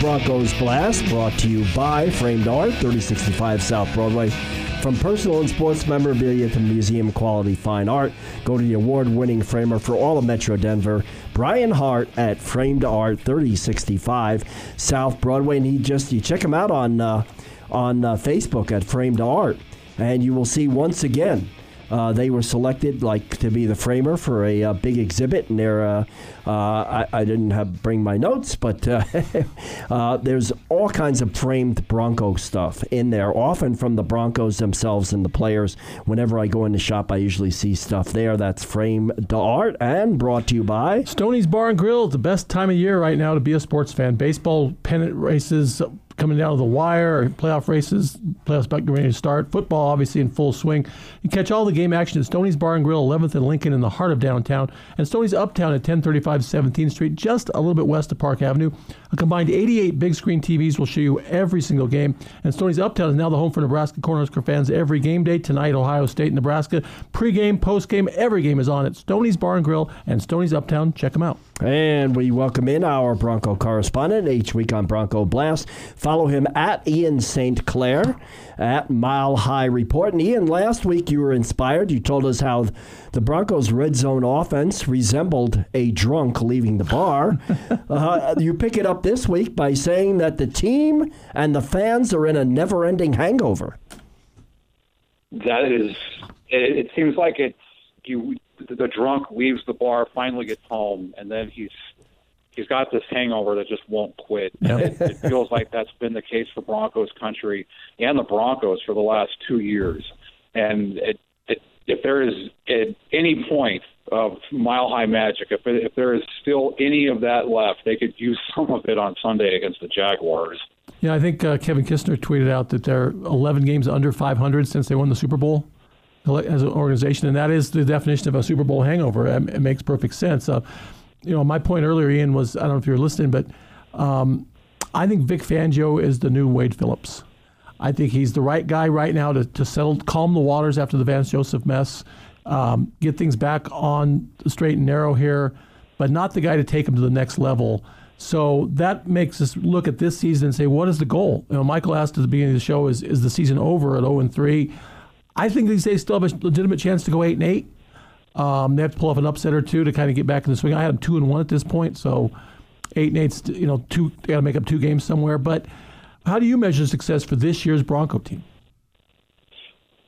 Broncos Blast, brought to you by Framed Art, 3065 South Broadway. From personal and sports memorabilia to museum quality fine art, go to the award winning framer for all of Metro Denver, Brian Hart at Framed Art, 3065 South Broadway. And he just, you check him out on, uh, on uh, Facebook at Framed Art, and you will see once again uh, they were selected like to be the framer for a uh, big exhibit, and they're. Uh, uh, I, I didn't have bring my notes, but uh, there's all kinds of framed Bronco stuff in there, often from the Broncos themselves and the players. Whenever I go in the shop, I usually see stuff there. That's framed art and brought to you by Stoney's Bar and Grill. The best time of year right now to be a sports fan. Baseball pennant races coming down to the wire, playoff races, playoffs about ready to start. Football, obviously, in full swing. You catch all the game action at Stoney's Bar and Grill, 11th and Lincoln, in the heart of downtown, and Stoney's Uptown at 1035 17th Street, just a little bit west of Park Avenue. A combined 88 big screen TVs will show you every single game. And Stoney's Uptown is now the home for Nebraska Cornhusker fans every game day. Tonight, Ohio State, Nebraska. Pre-game, post-game, every game is on at Stoney's Bar and Grill and Stoney's Uptown. Check them out. And we welcome in our Bronco correspondent each week on Bronco Blast. Follow him at Ian St. Clair at Mile High Report. And Ian, last week you were inspired. You told us how the Broncos' red zone offense resembled a drunk leaving the bar. uh, you pick it up this week by saying that the team and the fans are in a never ending hangover. That is, it, it seems like it's you. The drunk leaves the bar, finally gets home, and then he's he's got this hangover that just won't quit. Yep. It, it feels like that's been the case for Broncos country and the Broncos for the last two years. And it, it, if there is at any point of mile high magic, if, if there is still any of that left, they could use some of it on Sunday against the Jaguars. Yeah, I think uh, Kevin Kistner tweeted out that they're 11 games under 500 since they won the Super Bowl as an organization, and that is the definition of a Super Bowl hangover. It, it makes perfect sense. Uh, you know, my point earlier, Ian, was I don't know if you were listening, but um, I think Vic Fangio is the new Wade Phillips. I think he's the right guy right now to, to settle, calm the waters after the Vance Joseph mess, um, get things back on the straight and narrow here, but not the guy to take him to the next level. So that makes us look at this season and say, what is the goal? You know, Michael asked at the beginning of the show, is is the season over at 0 and 3? I think these days still have a legitimate chance to go 8 and 8. Um, they have to pull off an upset or two to kind of get back in the swing. I had them two and one at this point, so eight and eight. You know, two got to make up two games somewhere. But how do you measure success for this year's Bronco team?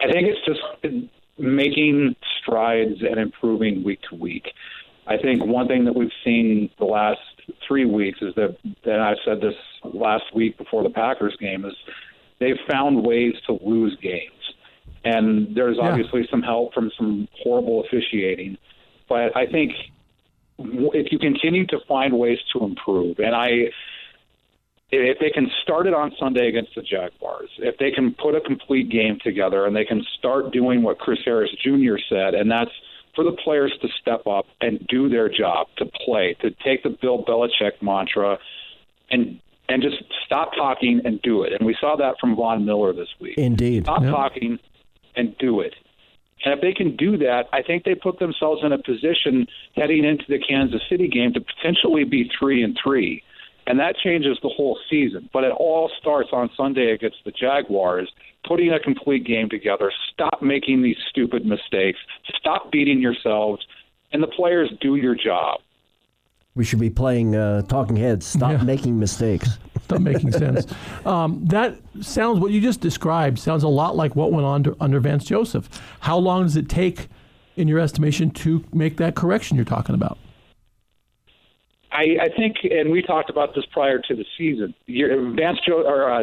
I think it's just making strides and improving week to week. I think one thing that we've seen the last three weeks is that, and I said this last week before the Packers game, is they've found ways to lose games. And there's Yeah. obviously some help from some horrible officiating. But I think if you continue to find ways to improve, and I, if they can start it on Sunday against the Jaguars, if they can put a complete game together and they can start doing what Chris Harris Jr. said, and that's for the players to step up and do their job, to play, to take the Bill Belichick mantra and and just stop talking and do it. And we saw that from Von Miller this week. Indeed. Stop Yep. talking and do it. And if they can do that, I think they put themselves in a position heading into the Kansas City game to potentially be three and three. And that changes the whole season. But it all starts on Sunday against the Jaguars, putting a complete game together. Stop making these stupid mistakes. Stop beating yourselves. And the players do your job. We should be playing uh, Talking Heads. Stop making mistakes. Stop making sense. Um, that sounds what you just described sounds a lot like what went on to, under Vance Joseph. How long does it take, in your estimation, to make that correction you're talking about? I, I think, and we talked about this prior to the season. Vance Joe or uh,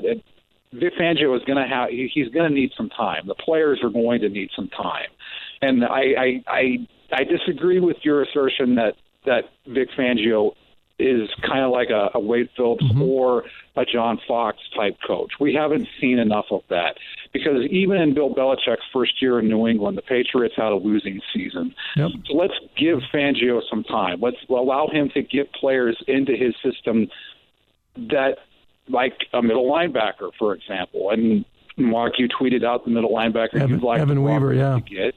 Vic Fangio is going to have he- he's going to need some time. The players are going to need some time, and I I I, I disagree with your assertion that that Vic Fangio is kind of like a, a Wade Phillips or a John Fox type coach. We haven't seen enough of that because even in Bill Belichick's first year in New England, the Patriots had a losing season. Yep. So let's give Fangio some time. Let's allow him to get players into his system that, like a middle linebacker, for example. And Mark, you tweeted out the middle linebacker Evan- you'd like Evan Weaver, yeah. to get.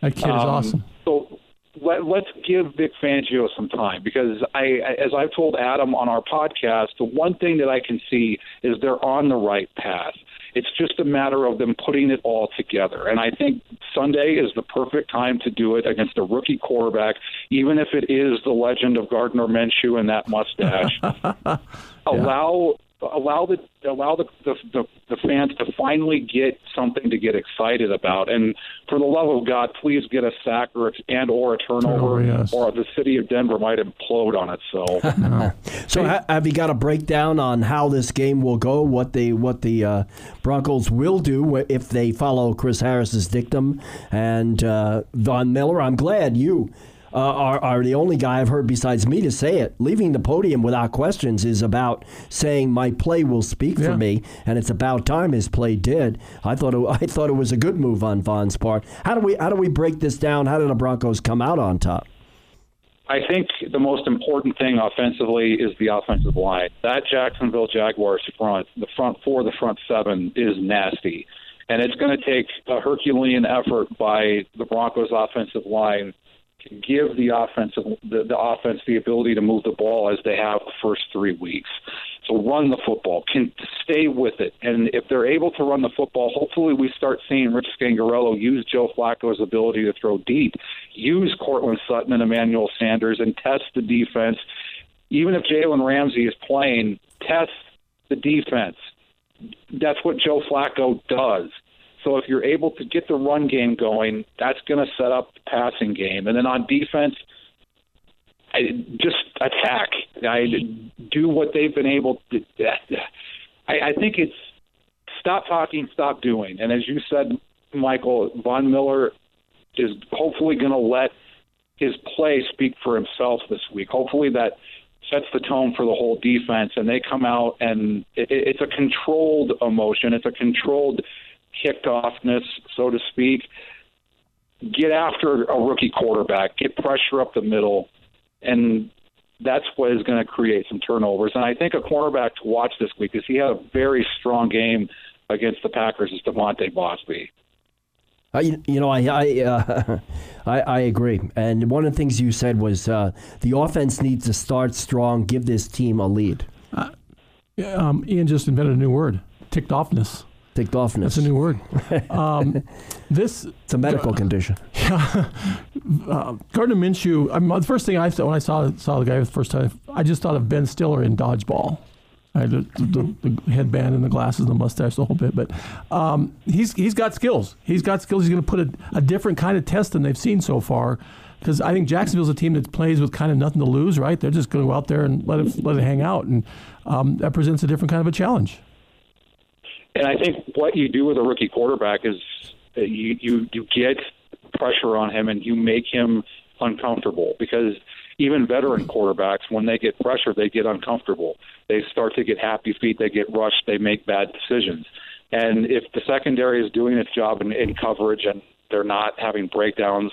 That kid is Um, awesome. So let, let's give Vic Fangio some time because I, as I've told Adam on our podcast, the one thing that I can see is they're on the right path. It's just a matter of them putting it all together. And I think Sunday is the perfect time to do it against a rookie quarterback, even if it is the legend of Gardner Minshew and that mustache. Allow allow the allow the, the the the fans to finally get something to get excited about. And for the love of God, please get a sack or and or a turnover, Turnover, yes. or the city of Denver might implode on itself. So ha- have you got a breakdown on how this game will go? What the what the uh, Broncos will do if they follow Chris Harris's dictum and uh, Von Miller? I'm glad you. Uh, are, are the only guy I've heard besides me to say it. Leaving the podium without questions is about saying my play will speak for me, and it's about time his play did. I thought it, I thought it was a good move on Von's part. How do we how do we break this down? How do the Broncos come out on top? I think the most important thing offensively is the offensive line. That Jacksonville Jaguars front, the front four, the front seven, is nasty. And it's going to take a Herculean effort by the Broncos offensive line to give the offensive the, the offense the ability to move the ball as they have the first three weeks. So run the football, can stay with it, and if they're able to run the football, hopefully we start seeing Rich Scangarello use Joe Flacco's ability to throw deep, use Courtland Sutton and Emmanuel Sanders, and test the defense. Even if Jalen Ramsey is playing, test the defense. That's what Joe Flacco does. So if you're able to get the run game going, that's going to set up the passing game. And then on defense, I just attack. I do what they've been able to. I, I think it's stop talking, stop doing. And as you said, Michael, Von Miller is hopefully going to let his play speak for himself this week. Hopefully that sets the tone for the whole defense, and they come out and it, it's a controlled emotion. It's a controlled kicked offness, so to speak. Get after a rookie quarterback, get pressure up the middle, and that's what is going to create some turnovers. And I think a cornerback to watch this week is he had a very strong game against the Packers is Devontae Bosby. Uh, you, you know, I I, uh, I I agree. And one of the things you said was uh, the offense needs to start strong, give this team a lead. Yeah, um, Ian just invented a new word: ticked offness. Dictophanus. That's a new word. Um, this it's a medical uh, condition. Yeah, uh, Gardner Minshew. I mean, the first thing I saw when I saw saw the guy for the first time, I just thought of Ben Stiller in Dodgeball. I the, the, the, headband and the glasses and the mustache, the whole bit. But um, he's he's got skills. He's got skills. He's going to put a, a different kind of test than they've seen so far. Because I think Jacksonville's a team that plays with kind of nothing to lose, right? They're just going to go out there and let it let it hang out, and um, that presents a different kind of a challenge. And I think what you do with a rookie quarterback is you you you get pressure on him and you make him uncomfortable because even veteran quarterbacks, when they get pressure, they get uncomfortable. They start to get happy feet, they get rushed, they make bad decisions. And if the secondary is doing its job in, in coverage and they're not having breakdowns,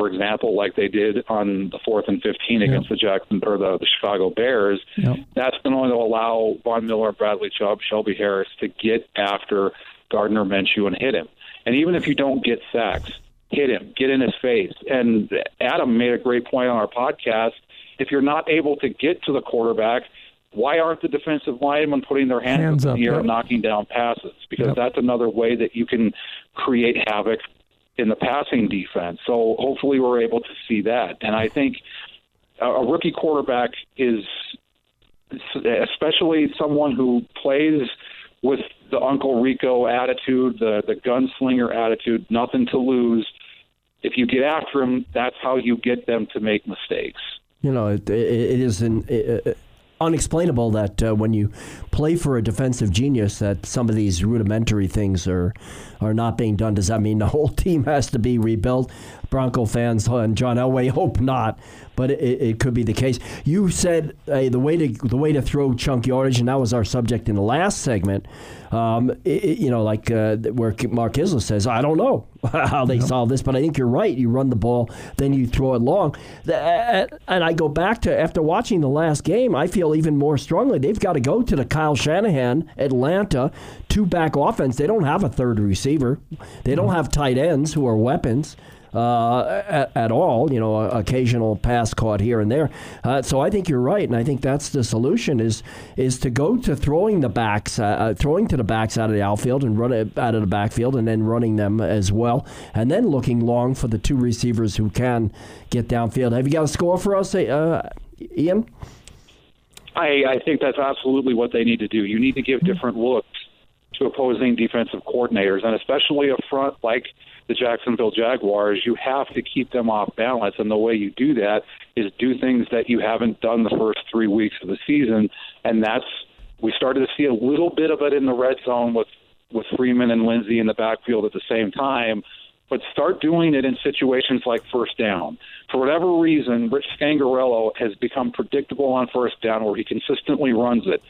for example, like they did on the fourth and fifteen against the Jackson or the, the Chicago Bears, yep. that's going to allow Von Miller, Bradley Chubb, Shelby Harris to get after Gardner Minshew and hit him. And even if you don't get sacks, hit him, get in his face. And Adam made a great point on our podcast. If you're not able to get to the quarterback, why aren't the defensive linemen putting their hands, hands up in the yep. and knocking down passes? Because yep. that's another way that you can create havoc in the passing defense. So hopefully we're able to see that. And I think a rookie quarterback is, especially someone who plays with the Uncle Rico attitude, the the gunslinger attitude, nothing to lose. If you get after them, that's how you get them to make mistakes. You know, it, it is an. Unexplainable that uh, when you play for a defensive genius that some of these rudimentary things are are not being done. Does that mean the whole team has to be rebuilt? Bronco fans and john elway hope not but it, it could be the case. You said uh, the way to the way to throw chunk yardage and that was our subject in the last segment um, it, you know like uh, where mark Kiszla says i don't know how they solve this but i think you're right. You run the ball then you throw it long. And i go back to after watching the last game i feel even more strongly they've got to go to the Kyle Shanahan, Atlanta, two back offense. They don't have a third receiver. They don't have tight ends who are weapons. Uh, at, at, all, you know, occasional pass caught here and there. Uh, so I think you're right, and I think that's the solution is is to go to throwing the backs, uh, uh throwing to the backs out of the outfield and run it out of the backfield, and then running them as well, and then looking long for the two receivers who can get downfield. Have you got a score for us, uh, Ian? I, I think that's absolutely what they need to do. You need to give different looks to opposing defensive coordinators, and especially a front like the Jacksonville Jaguars, you have to keep them off balance. And the way you do that is do things that you haven't done the first three weeks of the season, and that's we started to see a little bit of it in the red zone with with Freeman and Lindsay in the backfield at the same time but start doing it in situations like first down. For whatever reason, Rich Scangarello has become predictable on first down where he consistently runs it.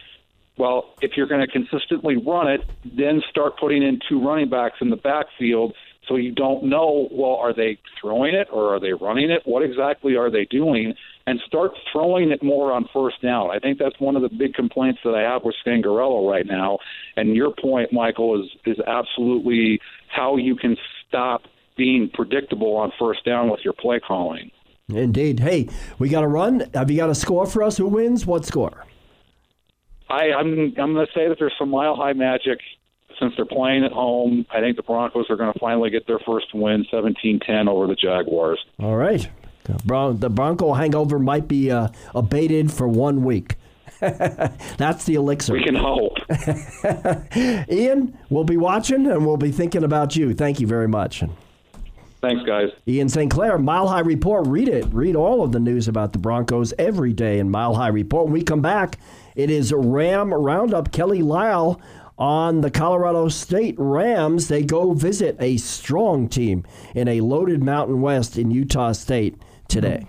Well, if you're going to consistently run it, then start putting in two running backs in the backfield so you don't know, well, are they throwing it or are they running it? What exactly are they doing? And start throwing it more on first down. I think that's one of the big complaints that I have with Scangarello right now. And your point, Michael, is is absolutely how you can stop being predictable on first down with your play calling. Indeed. Hey, we got to run. Have you got a score for us? Who wins? What score? I, I'm I'm going to say that there's some mile high magic since they're playing at home. I think the Broncos are going to finally get their first win, 17-10 over the Jaguars. All right. The Bronco hangover might be uh, abated for one week. That's the elixir. We can hope. Ian, we'll be watching and we'll be thinking about you. Thank you very much. Thanks, guys. Ian St. Clair, Mile High Report. Read it. Read all of the news about the Broncos every day in Mile High Report. When we come back, it is a Ram Roundup. Kelly Lyell on the Colorado State Rams. They go visit a strong team in a loaded Mountain West in Utah State today.